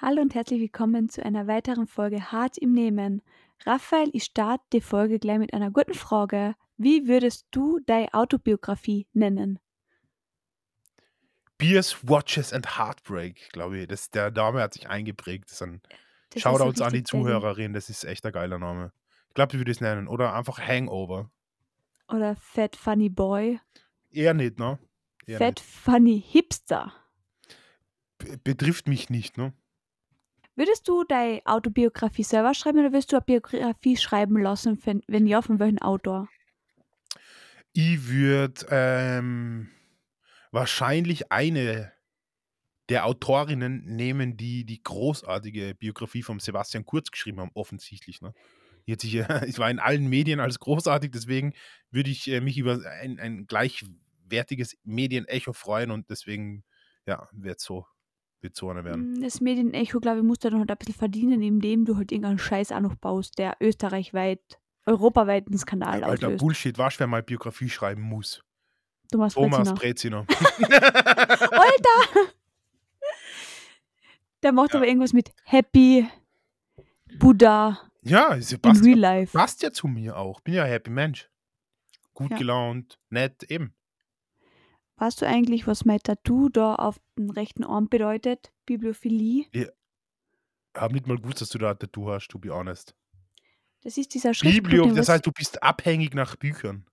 Hallo und herzlich willkommen zu einer weiteren Folge Hart im Nehmen. Raphael, ich starte die Folge gleich mit einer guten Frage. Wie würdest du deine Autobiografie nennen? Beers, Watches and Heartbreak, glaube ich. Das, der Name hat sich eingeprägt. Das ist ein Das Shoutouts an die richtig Berlin. Zuhörerin. Das ist echt ein geiler Name. Ich glaube, ich würde es nennen. Oder einfach Hangover. Oder Fat Funny Boy? Eher nicht, ne? Eher Fat Funny Hipster? nicht. B- Betrifft mich nicht, ne? Würdest du deine Autobiografie selber schreiben oder würdest du eine Biografie schreiben lassen? Wenn, ja, von welchem Autor? Ich würde ähm, wahrscheinlich eine der Autorinnen nehmen, die die großartige Biografie von Sebastian Kurz geschrieben haben, offensichtlich. Ne? Sich, äh, ich war in allen Medien als großartig, deswegen würde ich äh, mich über ein, ein gleichwertiges Medienecho freuen und deswegen, ja, wird so, einer werden. Mm, Das Medienecho, glaube ich, muss da noch halt ein bisschen verdienen, indem du halt irgendeinen Scheiß auch noch baust, der österreichweit, europaweit einen Skandal Alter, auslöst. Bullshit, was, wer mal Biografie schreiben muss. Thomas Thomas Breziner. Breziner. Alter! Der macht Ja. aber irgendwas mit Happy, Buddha, ja, in Sebastian Real Life. passt ja zu mir auch. Bin ja ein happy Mensch. Gut Ja. gelaunt, nett, eben. Weißt du eigentlich, was mein Tattoo da auf dem rechten Arm bedeutet? Bibliophilie. Hab nicht mal gewusst, dass du da ein Tattoo hast, to be honest. Das ist dieser Schriftbild, Biblio, den das heißt, du bist abhängig nach Büchern.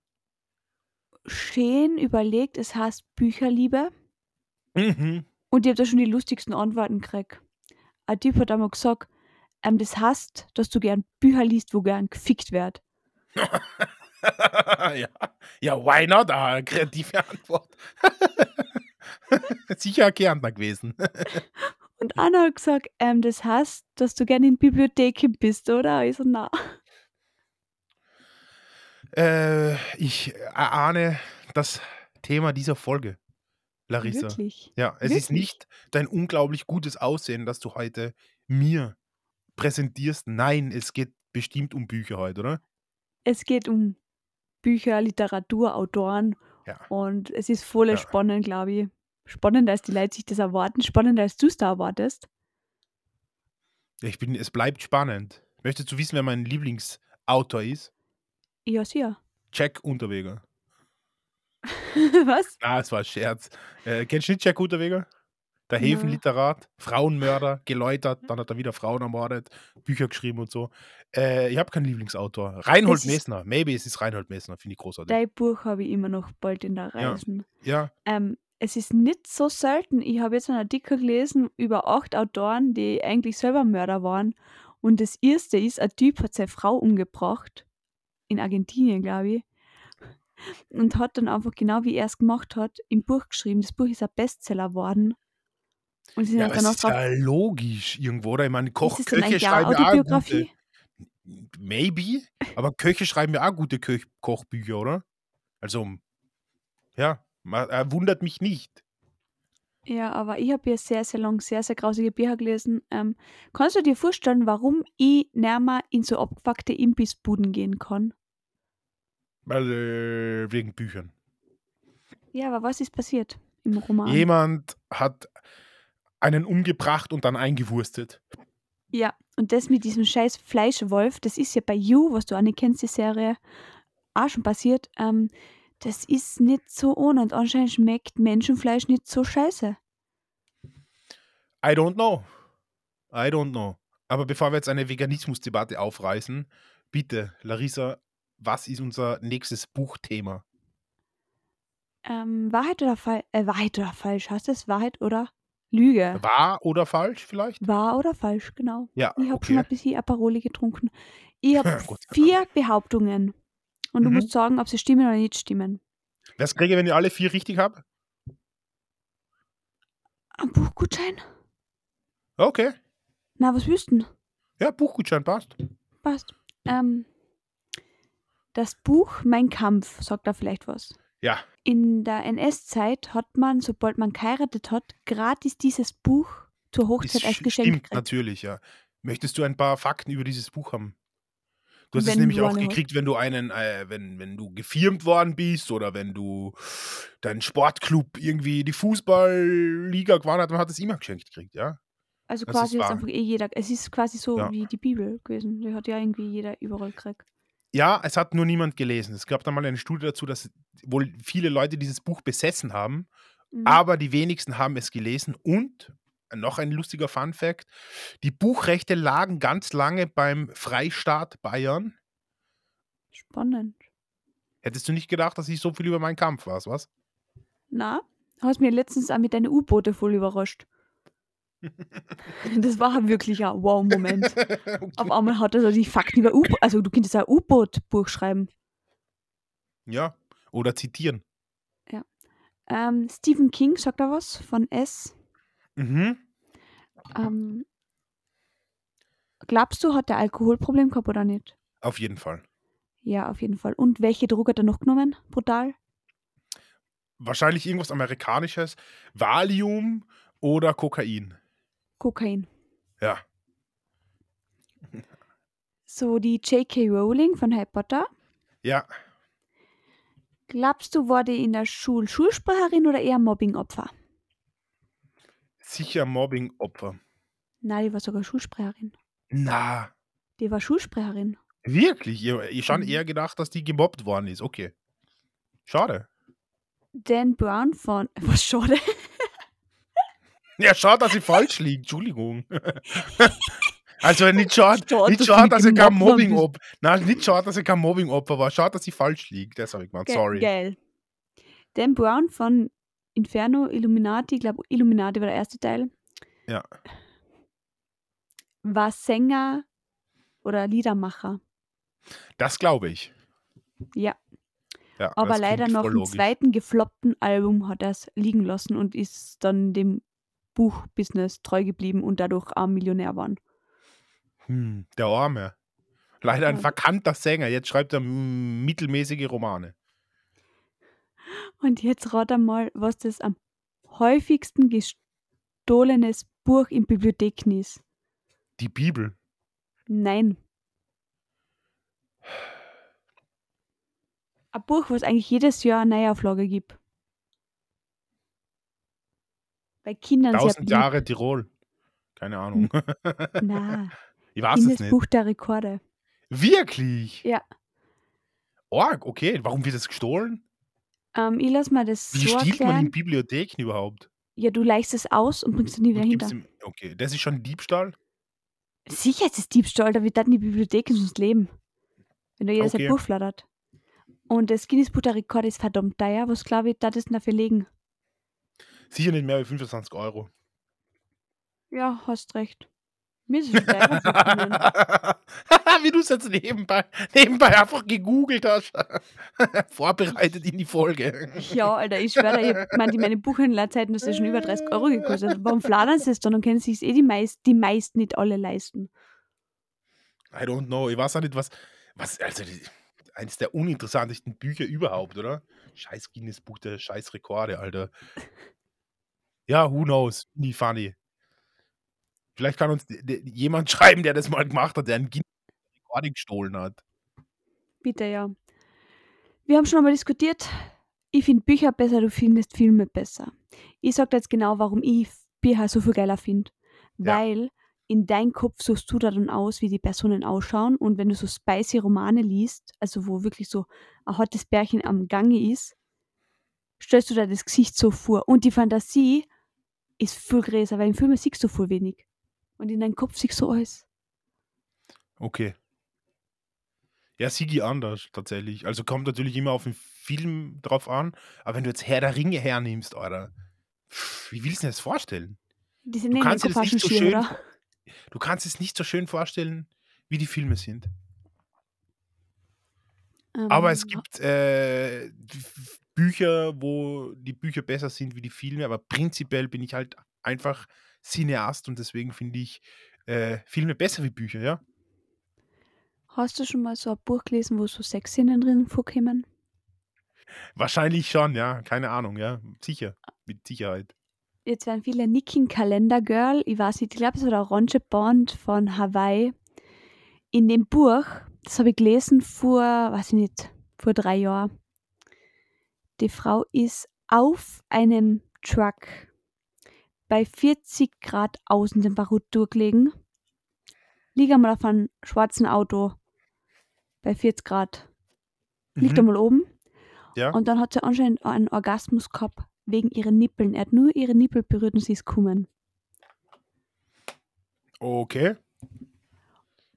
schön überlegt, es heißt Bücherliebe. Mhm. Und ich habe da schon die lustigsten Antworten gekriegt. Ein Typ hat einmal gesagt, ähm, das heißt, dass du gern Bücher liest, wo gern gefickt wird. ja. ja, why not? Ah, kreative Antwort. Sicher Kärntner gewesen. Und einer hat gesagt, ähm, das heißt, dass du gern in Bibliotheken bist, oder? Ich so, na. äh, ich erahne das Thema dieser Folge, Larissa. Wirklich. Ja, es ist Wirklich? nicht dein unglaublich gutes Aussehen, das du heute mir präsentierst. Nein, es geht bestimmt um Bücher heute, oder? Es geht um Bücher, Literatur, Autoren Ja. und es ist voll Ja. spannend, glaube ich. Spannender, als die Leute sich das erwarten, spannender, als du es da erwartest. Ich bin, es bleibt spannend. Möchtest du wissen, wer mein Lieblingsautor ist? Ja, sicher. Jack Unterweger. Was? Ah, es war ein Scherz. Äh, kennst du nicht Jack Unterweger? Der. Häfenliterat, Frauenmörder, geläutert, dann hat er wieder Frauen ermordet, Bücher geschrieben und so. Äh, ich habe keinen Lieblingsautor. Reinhold Das Messner. Maybe es ist Reinhold Messner, finde ich großartig. Dein Buch habe ich immer noch bald in der Ja. Reisen. Ja, Ähm, es ist nicht so selten. Ich habe jetzt einen Artikel gelesen über acht Autoren, die eigentlich selber Mörder waren. Und das erste ist, ein Typ hat seine Frau umgebracht. In Argentinien, glaube ich. Und hat dann einfach genau wie er es gemacht hat, im Buch geschrieben. Das Buch ist ein Bestseller geworden. Und sie sind ja es danach ist drauf. ja logisch irgendwo, oder? Ich meine, Koch, Köche schreiben ja auch gute, Autobiografie? Maybe, aber Köche schreiben ja auch gute Köch Kochbücher, oder? Also, ja, er wundert mich nicht. Ja, aber ich habe ja sehr, sehr lang sehr, sehr grausige Bücher gelesen. Ähm, kannst du dir vorstellen, warum ich näher mal in so abgefuckte Imbissbuden gehen kann? Weil, äh, wegen Büchern. Ja, aber was ist passiert im Roman? Jemand hat einen umgebracht und dann eingewurstet. Ja, und das mit diesem scheiß Fleischwolf, das ist ja bei You, was du auch nicht kennst, die Serie, auch schon passiert. Ähm, das ist nicht so ohne und anscheinend schmeckt Menschenfleisch nicht so scheiße. I don't know. I don't know. Aber bevor wir jetzt eine Veganismusdebatte aufreißen, bitte, Larissa, was ist unser nächstes Buchthema? Ähm, Wahrheit oder falsch? Äh, Wahrheit oder falsch? Heißt das Wahrheit oder Lüge? Wahr oder falsch vielleicht? Wahr oder falsch, genau. Ja, Ich habe schon okay. ein bisschen Aperoli getrunken. Ich habe vier Behauptungen. Und du Mhm. musst sagen, ob sie stimmen oder nicht stimmen. Was kriege ich, wenn ich alle vier richtig habe? Ein Buchgutschein? Okay. Na, was wüssten? Ja, Buchgutschein passt. Passt. Ähm, das Buch Mein Kampf, sagt da vielleicht was. Ja. In der NS-Zeit hat man, sobald man geheiratet hat, gratis dieses Buch zur Hochzeit als sch- Geschenk stimmt gekriegt. natürlich, ja. Möchtest du ein paar Fakten über dieses Buch haben? Du hast es Wenn nämlich du auch gekriegt, wenn du einen, äh, wenn, wenn du gefirmt worden bist oder wenn du deinen Sportclub irgendwie die Fußballliga gewonnen hat, man hat es immer geschenkt gekriegt, ja. Also Das quasi wahr. einfach eh jeder. Es ist quasi so Ja. wie die Bibel gewesen. Die hat ja irgendwie jeder überall gekriegt. Ja, es hat nur niemand gelesen. Es gab da mal eine Studie dazu, dass wohl viele Leute dieses Buch besessen haben, Mhm. aber die wenigsten haben es gelesen. Und noch ein lustiger Fun Fact: Die Buchrechte lagen ganz lange beim Freistaat Bayern. Spannend. Hättest du nicht gedacht, dass ich so viel über meinen Kampf weiß, was? Na, hast mir letztens auch mit deinen U-Boote voll überrascht. Das war wirklich ein Wow-Moment. Auf einmal hat er so die Fakten über U-Boot. Also, du könntest ein U-Boot-Buch schreiben. ja, oder zitieren. Ähm, Stephen King sagt da was von S. Mhm. Ähm, glaubst du, hat er Alkoholproblem gehabt oder nicht? Auf jeden Fall. Ja, auf jeden Fall. Und welche Droge hat er noch genommen? Brutal? Wahrscheinlich irgendwas Amerikanisches. Valium oder Kokain. Kokain. Ja. So, die J.K. Rowling von Harry Potter. Ja. Glaubst du, war die in der Schule Schulsprecherin oder eher Mobbingopfer? Sicher Mobbing-Opfer. Nein, die war sogar Schulsprecherin. Na, Die war Schulsprecherin. wirklich? Ich, ich schon Mhm. eher gedacht, dass die gemobbt worden ist. Okay. Schade. Dan Brown von. Was schade. Ja, schade, dass sie falsch liegt. Entschuldigung. Also nicht schade, nicht schade dass sie kein worden Mobbing-Opfer Nein, nicht schade, dass sie kein Mobbing-Opfer war. Schade, dass sie falsch liegt. Das habe ich gemeint. Ge- Sorry. Geil. Dan Brown von Inferno, Illuminati, ich glaube, Illuminati war der erste Teil. Ja. War Sänger oder Liedermacher. Das glaube ich. Ja. Ja, Aber leider noch im zweiten gefloppten Album hat er es liegen lassen und ist dann dem Buchbusiness treu geblieben und dadurch auch Millionär geworden. Hm, der Arme. Leider ein verkannter Sänger. Jetzt schreibt er mittelmäßige Romane. Und jetzt rat einmal, was das am häufigsten gestohlenes Buch in Bibliotheken ist. Die Bibel. Nein. Ein Buch, was eigentlich jedes Jahr eine Neuauflage gibt. Bei Kindern sehr Tausend beliebt. Jahre Tirol. Keine Ahnung. Na, ich weiß es nicht. Buch der Rekorde. Wirklich? Ja. Org, okay. Warum wird das gestohlen? Ähm, ich lass mal das Wie so stiehlt man in Bibliotheken überhaupt? Ja, du leihst es aus und bringst es nie wieder hinter. im, okay, das ist schon Diebstahl? Sicher ist es Diebstahl, da wird dann die Bibliothek sonst leben. Wenn da jeder sein Okay. Buch flattert. Und das Guinness Buch der Rekorde ist verdammt teuer. Was glaube ich, da das dafür legen? Sicher nicht mehr als 25 Euro. Ja, hast recht. Mir ist es. Wie du es jetzt nebenbei, nebenbei einfach gegoogelt hast. Vorbereitet in die Folge. Ja, Alter, ich schwöre, ich in meinen Buchhändlerzeiten ist das schon über 30 Euro gekostet. Warum fladern sie es dann? Dann können sich eh die, meist, die meisten nicht alle leisten. I don't know. Ich weiß auch nicht, was. was also, die, eines der uninteressantesten Bücher überhaupt, oder? Scheiß Guinness-Buch der scheiß Rekorde, Alter. Ja, who knows? Nie funny. Vielleicht kann uns jemand schreiben, der das mal gemacht hat, der einen Guinness-Rekorde gestohlen hat. Bitte, ja. Wir haben schon einmal diskutiert. Ich finde Bücher besser, du findest Filme besser. Ich sag dir jetzt genau, warum ich Bücher so viel geiler finde. Ja. Weil in deinem Kopf suchst du da dann aus, wie die Personen ausschauen. Und wenn du so spicy Romane liest, also wo wirklich so ein hartes Bärchen am Gange ist, stellst du dir das Gesicht so vor. Und die Fantasie ist viel größer, weil im Film siehst du viel wenig. Und in deinem Kopf siehst du alles. Okay. Ja, Sigi anders, tatsächlich. Also kommt natürlich immer auf den Film drauf an, aber wenn du jetzt Herr der Ringe hernimmst, Alter, wie willst du dir das vorstellen? Die sind Du nicht kannst dir das nicht so schön, oder? du kannst es nicht so schön vorstellen, wie die Filme sind. Aber es Ähm, gibt äh, Bücher, wo die Bücher besser sind wie die Filme, aber prinzipiell bin ich halt einfach Cineast und deswegen finde ich äh, Filme besser wie Bücher, ja. Hast du schon mal so ein Buch gelesen, wo so Sexszenen drin vorkommen? Wahrscheinlich schon, ja, keine Ahnung, ja, sicher, mit Sicherheit. Jetzt werden viele Nicking Kalender Girl, ich weiß nicht, ich glaube, es war der Orange Bond von Hawaii. In dem Buch, das habe ich gelesen vor, weiß ich nicht, vor drei Jahren. Die Frau ist auf einem Truck bei 40 Grad Außentemperatur gelegen. Lieg einmal auf einem schwarzen Auto bei 40 Grad. Liegt Mhm. einmal oben. Ja. Und dann hat sie anscheinend einen Orgasmus gehabt wegen ihren Nippeln. Er hat nur ihre Nippel berührt und sie ist gekommen. Okay.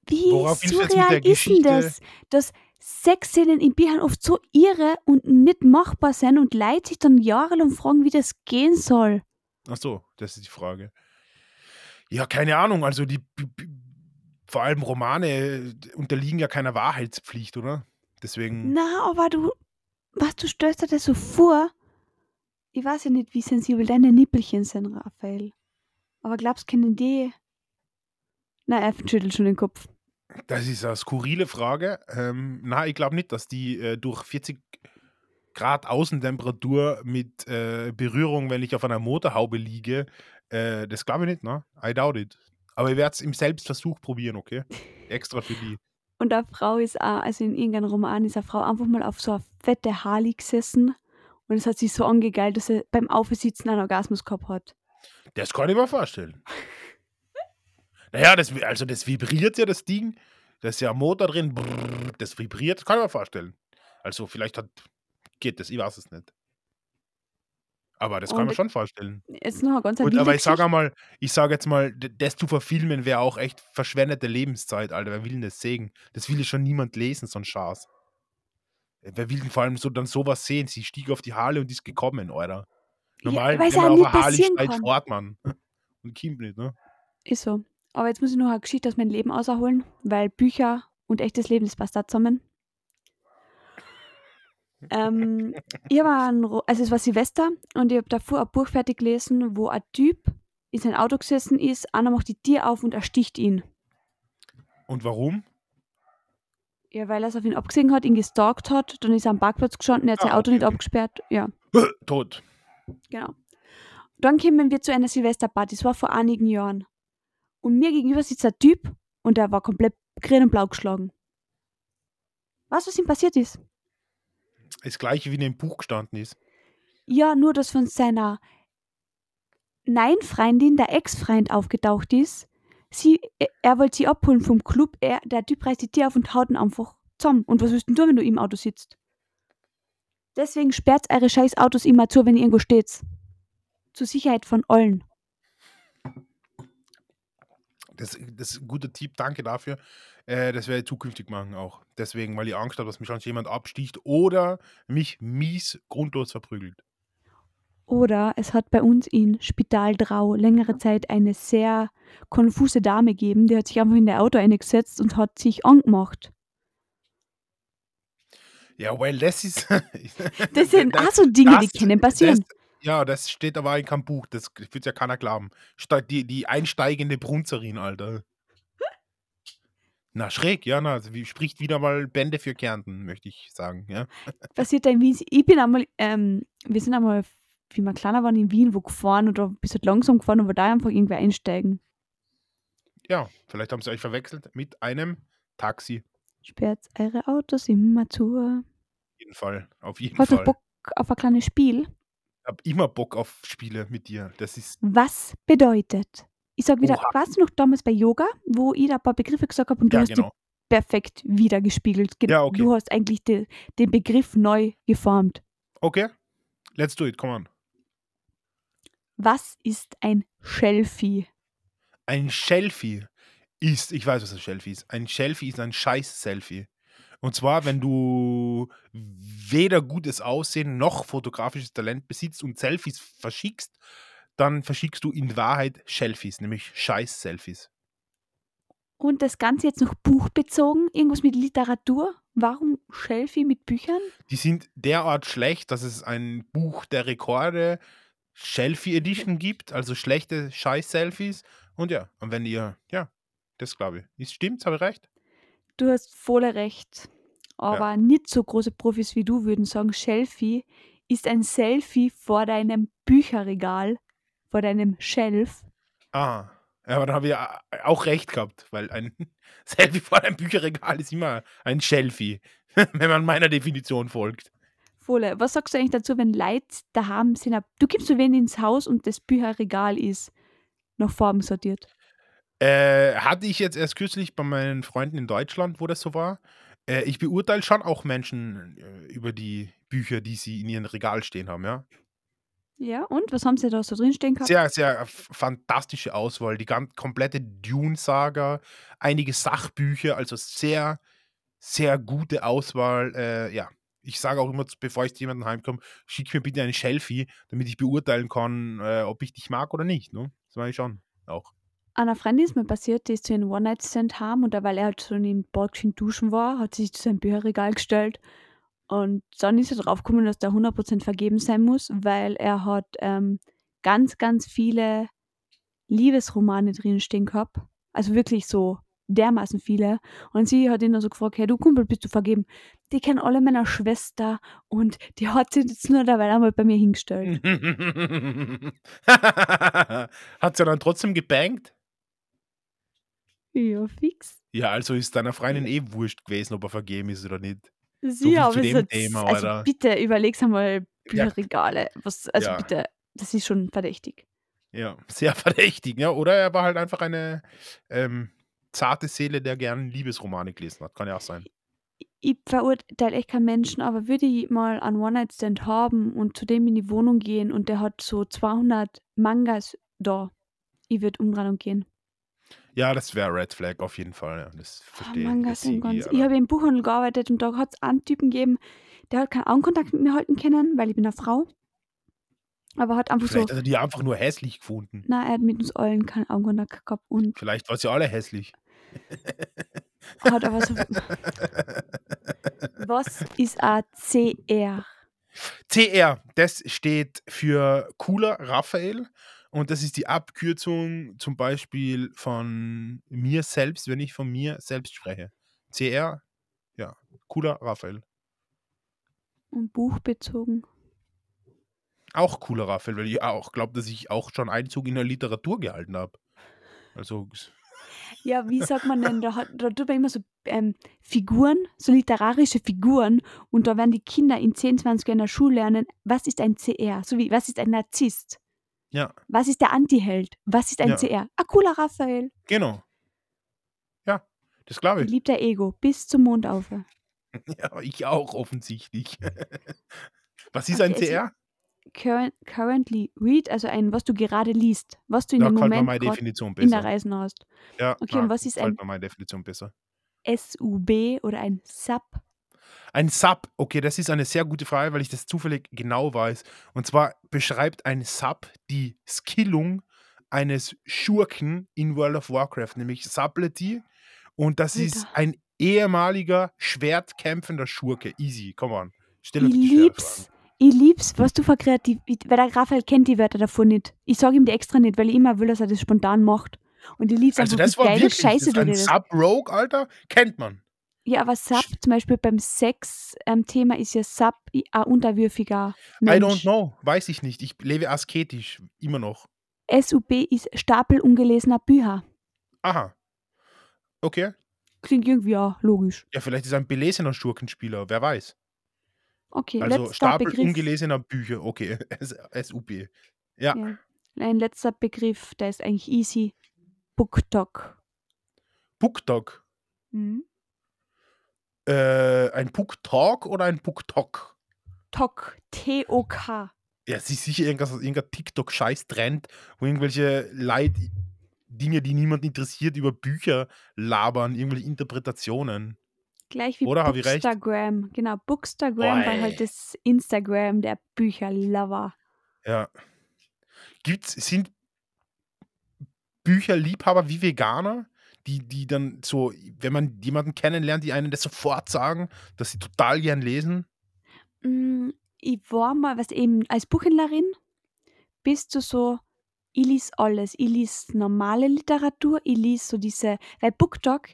Wie Worauf du surreal ist denn das? Dass Sexszenen in Büchern oft so irre und nicht machbar sind und Leute sich dann jahrelang fragen, wie das gehen soll. Ach so, das ist die Frage. Ja, keine Ahnung. Also die vor allem Romane äh, unterliegen ja keiner Wahrheitspflicht, oder? Deswegen. Na, aber du, was du stellst dir das so vor? Ich weiß ja nicht, wie sensibel deine Nippelchen sind, Raphael. Aber glaubst, kennen die? Na, er schüttelt schon den Kopf. Das ist eine skurrile Frage. Ähm, na, ich glaube nicht, dass die äh, durch 40 Grad Außentemperatur mit äh, Berührung, wenn ich auf einer Motorhaube liege, äh, das glaube ich nicht, ne? I doubt it. Aber ich werde es im Selbstversuch probieren, okay? Extra für die. Und eine Frau ist auch, also in irgendeinem Roman ist eine Frau einfach mal auf so eine fette Harley gesessen und es hat sich so angegeilt, dass sie beim Aufsitzen einen Orgasmus gehabt hat. Das kann ich mir vorstellen. Naja, das, also das vibriert ja, das Ding. Da ist ja ein Motor drin. Brrr, das vibriert, das kann ich mir vorstellen. Also vielleicht hat, geht das, ich weiß es nicht. Aber das kann man schon vorstellen. Jetzt noch ganz wilde aber ich sage einmal, ich sage jetzt mal, das zu verfilmen wäre auch echt verschwendete Lebenszeit, Alter. Wer will denn das sehen? Das will ja schon niemand lesen, so ein Schatz. Wer will denn vor allem so dann sowas sehen? Sie stieg auf die Harley und ist gekommen, Alter. Ja, Normal, weil's wenn man auf eine Harley steigt, fährt man. Und kommt nicht, ne? Ist so. Aber jetzt muss ich noch eine Geschichte aus meinem Leben auserholen, weil Bücher und echtes Leben, das passt da zusammen. ähm, ich habe ein, also es war Silvester und ich habe davor ein Buch fertig gelesen, wo ein Typ in sein Auto gesessen ist, einer macht die Tür auf und ersticht ihn. Und warum? Ja, weil er es auf ihn abgesehen hat, ihn gestalkt hat, dann ist er am Parkplatz gestanden, er hat sein Ah, Auto okay, nicht abgesperrt. Ja, Tot. genau. Dann kommen wir zu einer Silvesterparty, das war vor einigen Jahren. Und mir gegenüber sitzt ein Typ und der war komplett grün und blau geschlagen. Weißt du, was ihm passiert ist? Das gleiche wie in dem Buch gestanden ist. Ja, nur dass von seiner Nein-Freundin der Ex-Freund aufgetaucht ist. Sie, er, er wollte sie abholen vom Club. Er, der Typ reißt die Tür auf und haut ihn einfach zusammen. Und was willst du denn tun, wenn du im Auto sitzt? Deswegen sperrt eure scheiß Autos immer zu, wenn ihr irgendwo steht. Zur Sicherheit von allen. Das, das ist ein guter Tipp, danke dafür. Äh, das werde ich zukünftig machen auch. Deswegen, weil ich Angst habe, dass mich sonst jemand absticht oder mich mies grundlos verprügelt. Oder es hat bei uns in Spital Drau längere Zeit eine sehr konfuse Dame gegeben, die hat sich einfach in der Auto eingesetzt und hat sich angemacht. Ja, well, das ist. Das sind auch so Dinge, die können passieren. Ja, das steht aber in keinem Buch. Das wird ja keiner glauben. Ste- Die, die einsteigende Brunzerin, Alter. Na, schräg, ja, na, also wie spricht wieder mal Bände für Kärnten, möchte ich sagen, ja. passiert da in Wien. Ich bin einmal, ähm, wir sind einmal, wie wir kleiner waren, in Wien wo gefahren oder ein bisschen langsam gefahren und wollte da einfach irgendwer einsteigen. Ja, vielleicht haben sie euch verwechselt mit einem Taxi. Sperrt eure Autos immer zu. Auf jeden Fall, auf jeden Hast du Fall. Bock auf ein kleines Spiel? Ich habe immer Bock auf Spiele mit dir. Das ist, Was bedeutet? Ich sag wieder, Oha. warst du noch damals bei Yoga, wo ich da ein paar Begriffe gesagt habe und du ja, hast die genau. perfekt wiedergespiegelt. Ge- Ja, okay. Du hast eigentlich de, den Begriff neu geformt. Okay, let's do it, come on. Was ist ein Shelfie? Ein Selfie ist, ich weiß, was ein Selfie ist. Ein Selfie ist ein Scheiß-Selfie. Und zwar, wenn du weder gutes Aussehen noch fotografisches Talent besitzt und Selfies verschickst, dann verschickst du in Wahrheit Selfies, nämlich Scheiß-Selfies. Und das Ganze jetzt noch buchbezogen? Irgendwas mit Literatur? Warum Shelfie mit Büchern? Die sind derart schlecht, dass es ein Buch der Rekorde Selfie Edition gibt, also schlechte Scheiß-Selfies. Und ja, und wenn ihr, ja, das glaube ich. Ist stimmt's, habe ich recht? Du hast voll recht. Aber nicht so große Profis wie du würden sagen, Shelfie ist ein Selfie vor deinem Bücherregal, vor deinem Shelf. Ah, ja, aber dann habe ich ja auch recht gehabt, weil ein Selfie vor einem Bücherregal ist immer ein Selfie, wenn man meiner Definition folgt. Voll. Was sagst du eigentlich dazu, wenn Leute daheim sind? ab- Du gibst so wen ins Haus und das Bücherregal ist nach Farben sortiert. Äh, hatte ich jetzt erst kürzlich bei meinen Freunden in Deutschland, wo das so war. Äh, ich beurteile schon auch Menschen äh, über die Bücher, die sie in ihrem Regal stehen haben, ja. Ja, und was haben sie da so drinstehen gehabt? Sehr, sehr fantastische Auswahl. Die ganz komplette Dune-Saga, einige Sachbücher, also sehr, sehr gute Auswahl. Äh, ja, ich sage auch immer, bevor ich zu jemandem heimkomme, schick mir bitte eine Shelfie, damit ich beurteilen kann, äh, ob ich dich mag oder nicht. Ne? Das meine ich schon auch. Einer Freundin ist mir passiert, die ist zu einem One-Night-Stand haben und da, weil er halt schon im Bad geschwind duschen war, hat sie sich zu seinem Bücherregal gestellt. Und dann ist er drauf gekommen, dass der 100% vergeben sein muss, weil er hat ähm, ganz, ganz viele Liebesromane drinstehen gehabt. Also wirklich so dermaßen viele. Und sie hat ihn dann so gefragt, hey du Kumpel, bist du vergeben? Die kennen alle meiner Schwester und die hat sich jetzt nur dabei einmal bei mir hingestellt. Hat sie dann trotzdem gebankt? Ja, fix. Ja, also ist deiner Freundin eh wurscht gewesen, ob er vergeben ist oder nicht. Sie, viel aber zu hat- Thema, also Alter. bitte überleg's einmal. Bücherregale. Was, also Ja. bitte, das ist schon verdächtig. Ja, sehr verdächtig, ja. Oder er war halt einfach eine ähm, zarte Seele, der gern Liebesromane gelesen hat. Kann ja auch sein. Ich verurteile echt keinen Menschen, aber würde ich mal einen One-Night-Stand haben und zu dem in die Wohnung gehen und der hat so 200 Mangas da, ich würde umdrehen und gehen. Ja, das wäre Red Flag auf jeden Fall. Ja. Das Ah, verstehe Mangas das sind sehe ganz. ich, Ich habe im Buchhandel gearbeitet und da hat es einen Typen gegeben, der hat keinen Augenkontakt mit mir halten können, weil ich bin eine Frau. Aber hat einfach so. Vielleicht hat er die einfach nur hässlich gefunden. Na, er hat mit uns allen keinen Augenkontakt gehabt und Vielleicht war sie alle hässlich. hat aber so. Was ist ein CR? CR, das steht für cooler Raphael und das ist die Abkürzung zum Beispiel von mir selbst, wenn ich von mir selbst spreche. CR, ja, cooler Raphael. Und buchbezogen. Auch cooler Raphael, weil ich auch glaube, dass ich auch schon Einzug in der Literatur gehalten habe. Also, Ja, wie sagt man denn? Da, hat, da tut man immer so ähm, Figuren, so literarische Figuren und da werden die Kinder in 10, 20 Jahren in der Schule lernen, was ist ein CR? So wie, was ist ein Narzisst? Ja, Was ist der Antiheld? Was ist ein Ja. CR? Ah, cooler Raphael. genau. Ja, das glaube ich. Liebt der Ego bis zum Mond auf. Ja, ich auch offensichtlich. Was ist ein Okay, also CR? Current, currently read, also ein, was du gerade liest, was du in Da dem mir Moment meine grad Definition in der besser. Reisen hast. Ja, Okay, und was ist ein- meine Definition besser? SUB oder ein SUB. Ein Sub, okay, das ist eine sehr gute Frage, weil ich das zufällig genau weiß. Und zwar beschreibt ein Sub die Skillung eines Schurken in World of Warcraft, nämlich Sublety. Und das ist Alter. ein ehemaliger schwertkämpfender Schurke. Easy, come on. Stell Ich uns schwere lieb's. Ich lieb's, was du für kreativ. Weil der Raphael kennt die Wörter davon nicht. Ich sage ihm die extra nicht, weil ich immer will, dass er das spontan macht. Und ich lieb's Also einfach, das war geile wirklich Scheiße das ein. Sub-Rogue, Alter, kennt man. Ja, aber Sub, zum Beispiel beim Sex-Thema ist ja Sub i- ein unterwürfiger I Mensch. don't know, weiß ich nicht. Ich lebe asketisch, immer noch. SUB ist Stapel ungelesener Bücher. Aha. Okay. Klingt irgendwie ja logisch. Ja, vielleicht ist er ein belesener Schurkenspieler, wer weiß. Okay, Also letzter Stapel Begriff. ungelesener Bücher, okay. SUB. Ja. Ja. Ein letzter Begriff, der ist eigentlich easy. BookTok. BookTok. Mhm. Äh, ein BookTalk oder ein BookTok? Tok. T-O-K. Ja, es ist sicher irgendwas, irgendein TikTok-Scheiß-Trend, wo irgendwelche Leute Dinge, die niemand interessiert, über Bücher labern, irgendwelche Interpretationen. Gleich wie Oder? Bookstagram. Genau, Bookstagram war Oi. halt das Instagram der Bücherlover. Ja. Gibt's, sind Bücherliebhaber wie Veganer, die, die dann so, wenn man jemanden kennenlernt, die einen das sofort sagen, dass sie total gern lesen? Mm, Ich war mal, was eben als Buchhändlerin, bist du so, ich lies alles. Ich lies normale Literatur, ich lies so diese, weil BookTok,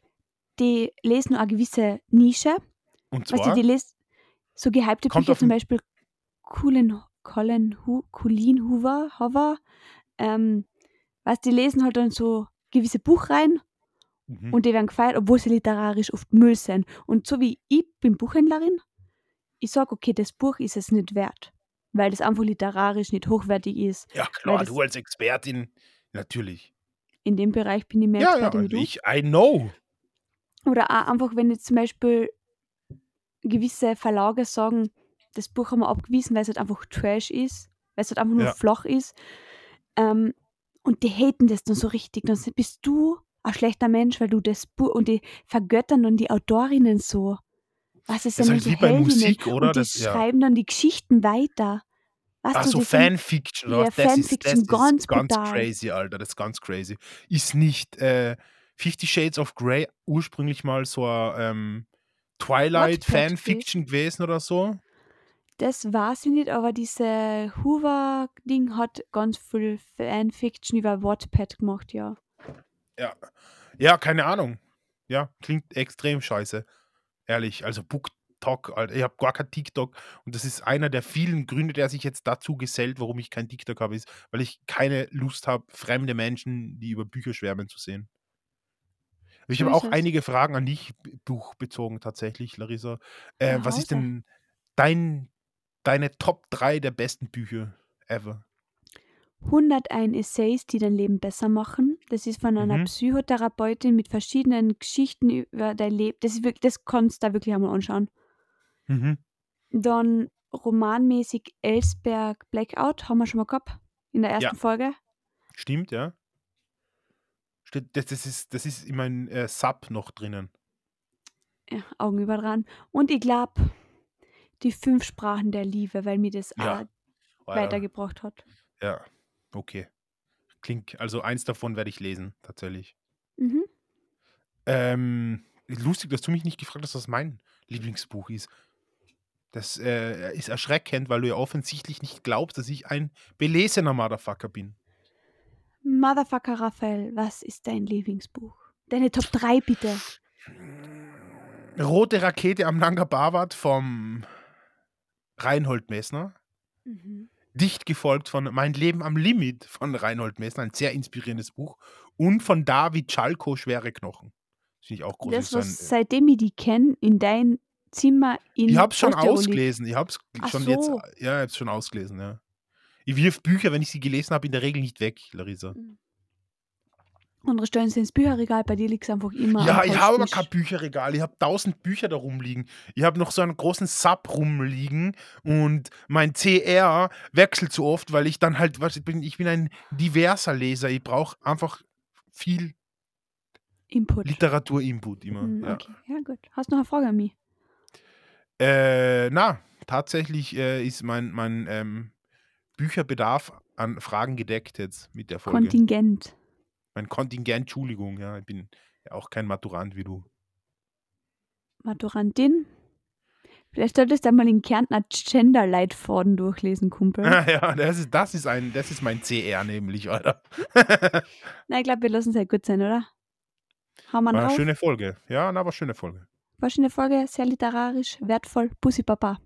die lesen nur eine gewisse Nische. Und Weißt zwar, du, die lest so gehypte Bücher, zum Beispiel Colin, Colin, Hu, Colleen Hoover, Hover, ähm, weißt, die lesen halt dann so gewisse Buchreihen Mhm. und die werden gefeiert, obwohl sie literarisch oft Müll sind. Und so wie ich bin Buchhändlerin, ich sage, okay, das Buch ist es nicht wert, weil das einfach literarisch nicht hochwertig ist. Ja, klar, das- du als Expertin, natürlich. In dem Bereich bin ich mehr Ja, ja, wie und du. ich, I know. Oder auch einfach, wenn jetzt zum Beispiel gewisse Verlage sagen, das Buch haben wir abgewiesen, weil es halt einfach Trash ist, weil es halt einfach nur Ja. flach ist. Ähm, und die haten das dann so richtig. Dann bist du ein schlechter Mensch, weil du das Buch und die vergöttern dann die Autorinnen so. Was ist Das ist denn halt so wie bei? Musik, oder? Und die Das- ja. schreiben dann die Geschichten weiter. Weißt Ach so, Fanfiction oder Ja? Das ist, Fanfiction, das ganz ist ganz brutal. crazy, Alter. Das ist ganz crazy. Ist nicht äh, Fifty Shades of Grey ursprünglich mal so ein ähm, Twilight Wattpad Fanfiction gewesen oder so? Das weiß ich nicht, aber diese Hoover-Ding hat ganz viel Fanfiction über Wattpad gemacht, ja. Ja. Ja, keine Ahnung. Ja, klingt extrem scheiße. Ehrlich. Also BookTok, Alter. Ich habe gar kein TikTok und das ist einer der vielen Gründe, der sich jetzt dazu gesellt, warum ich kein TikTok habe, ist, weil ich keine Lust habe, fremde Menschen, die über Bücher schwärmen, zu sehen. Ich habe auch einige Fragen an dich buchbezogen tatsächlich, Larissa. Äh, was ist denn dein, deine Top 3 der besten Bücher ever? 101 Essays, die dein Leben besser machen. Das ist von einer Mhm. Psychotherapeutin mit verschiedenen Geschichten über dein Leben. Das, ist wirklich, das kannst du da wirklich einmal anschauen. Mhm. Dann romanmäßig Ellsberg Blackout, haben wir schon mal gehabt in der ersten Ja. Folge. Stimmt, ja. Das, das, ist, das ist in meinem äh, Sub noch drinnen. Ja, Augen über dran. Und ich glaube, die fünf Sprachen der Liebe, weil mir das Ja. auch weitergebracht hat. Ja, okay. Klingt, also eins davon werde ich lesen, tatsächlich. Mhm. Ähm, lustig, dass du mich nicht gefragt hast, was mein Lieblingsbuch ist. Das äh, ist erschreckend, weil du ja offensichtlich nicht glaubst, dass ich ein belesener Motherfucker bin. Motherfucker Raphael, was ist dein Lieblingsbuch? Deine Top 3 bitte. Rote Rakete am Nanga Parbat vom Reinhold Messner. Mhm. Dicht gefolgt von Mein Leben am Limit von Reinhold Messner, ein sehr inspirierendes Buch. Und von David Schalko, Schwere Knochen. Das finde ich auch groß. Das, so ein, was seitdem ich die kenne, in dein Zimmer in Ich hab's schon Osttirol liegt. ausgelesen. Ich hab's Ach schon jetzt. so. Ja, ich hab's schon ausgelesen, ja. Ich wirf Bücher, wenn ich sie gelesen habe, in der Regel nicht weg, Larissa. Andere stellen sie ins Bücherregal, bei dir liegt es einfach immer Ja, ich habe aber kein Bücherregal. Ich habe tausend Bücher da rumliegen. Ich habe noch so einen großen Sub rumliegen und mein CR wechselt so oft, weil ich dann halt, was, ich bin, ich bin ein diverser Leser. Ich brauche einfach viel Input. Literatur-Input immer. Ja. okay, ja gut. Hast du noch eine Frage an mich? Äh, na, tatsächlich äh, ist mein, mein ähm, Bücherbedarf an Fragen gedeckt jetzt mit der Folge. Kontingent. Mein Kontingent, Entschuldigung, ja, ich bin ja auch kein Maturant wie du. Maturantin. Vielleicht solltest du einmal den Kärntner Gender-Leitfaden durchlesen, Kumpel. ja, das ist, das ist ein, das ist mein CR nämlich, Alter. Na, ich glaube, wir lassen es halt gut sein, oder? Haben wir War drauf? schöne Folge. Ja, na, war schöne Folge. War schon eine Folge, sehr literarisch, wertvoll. Bussi Papa.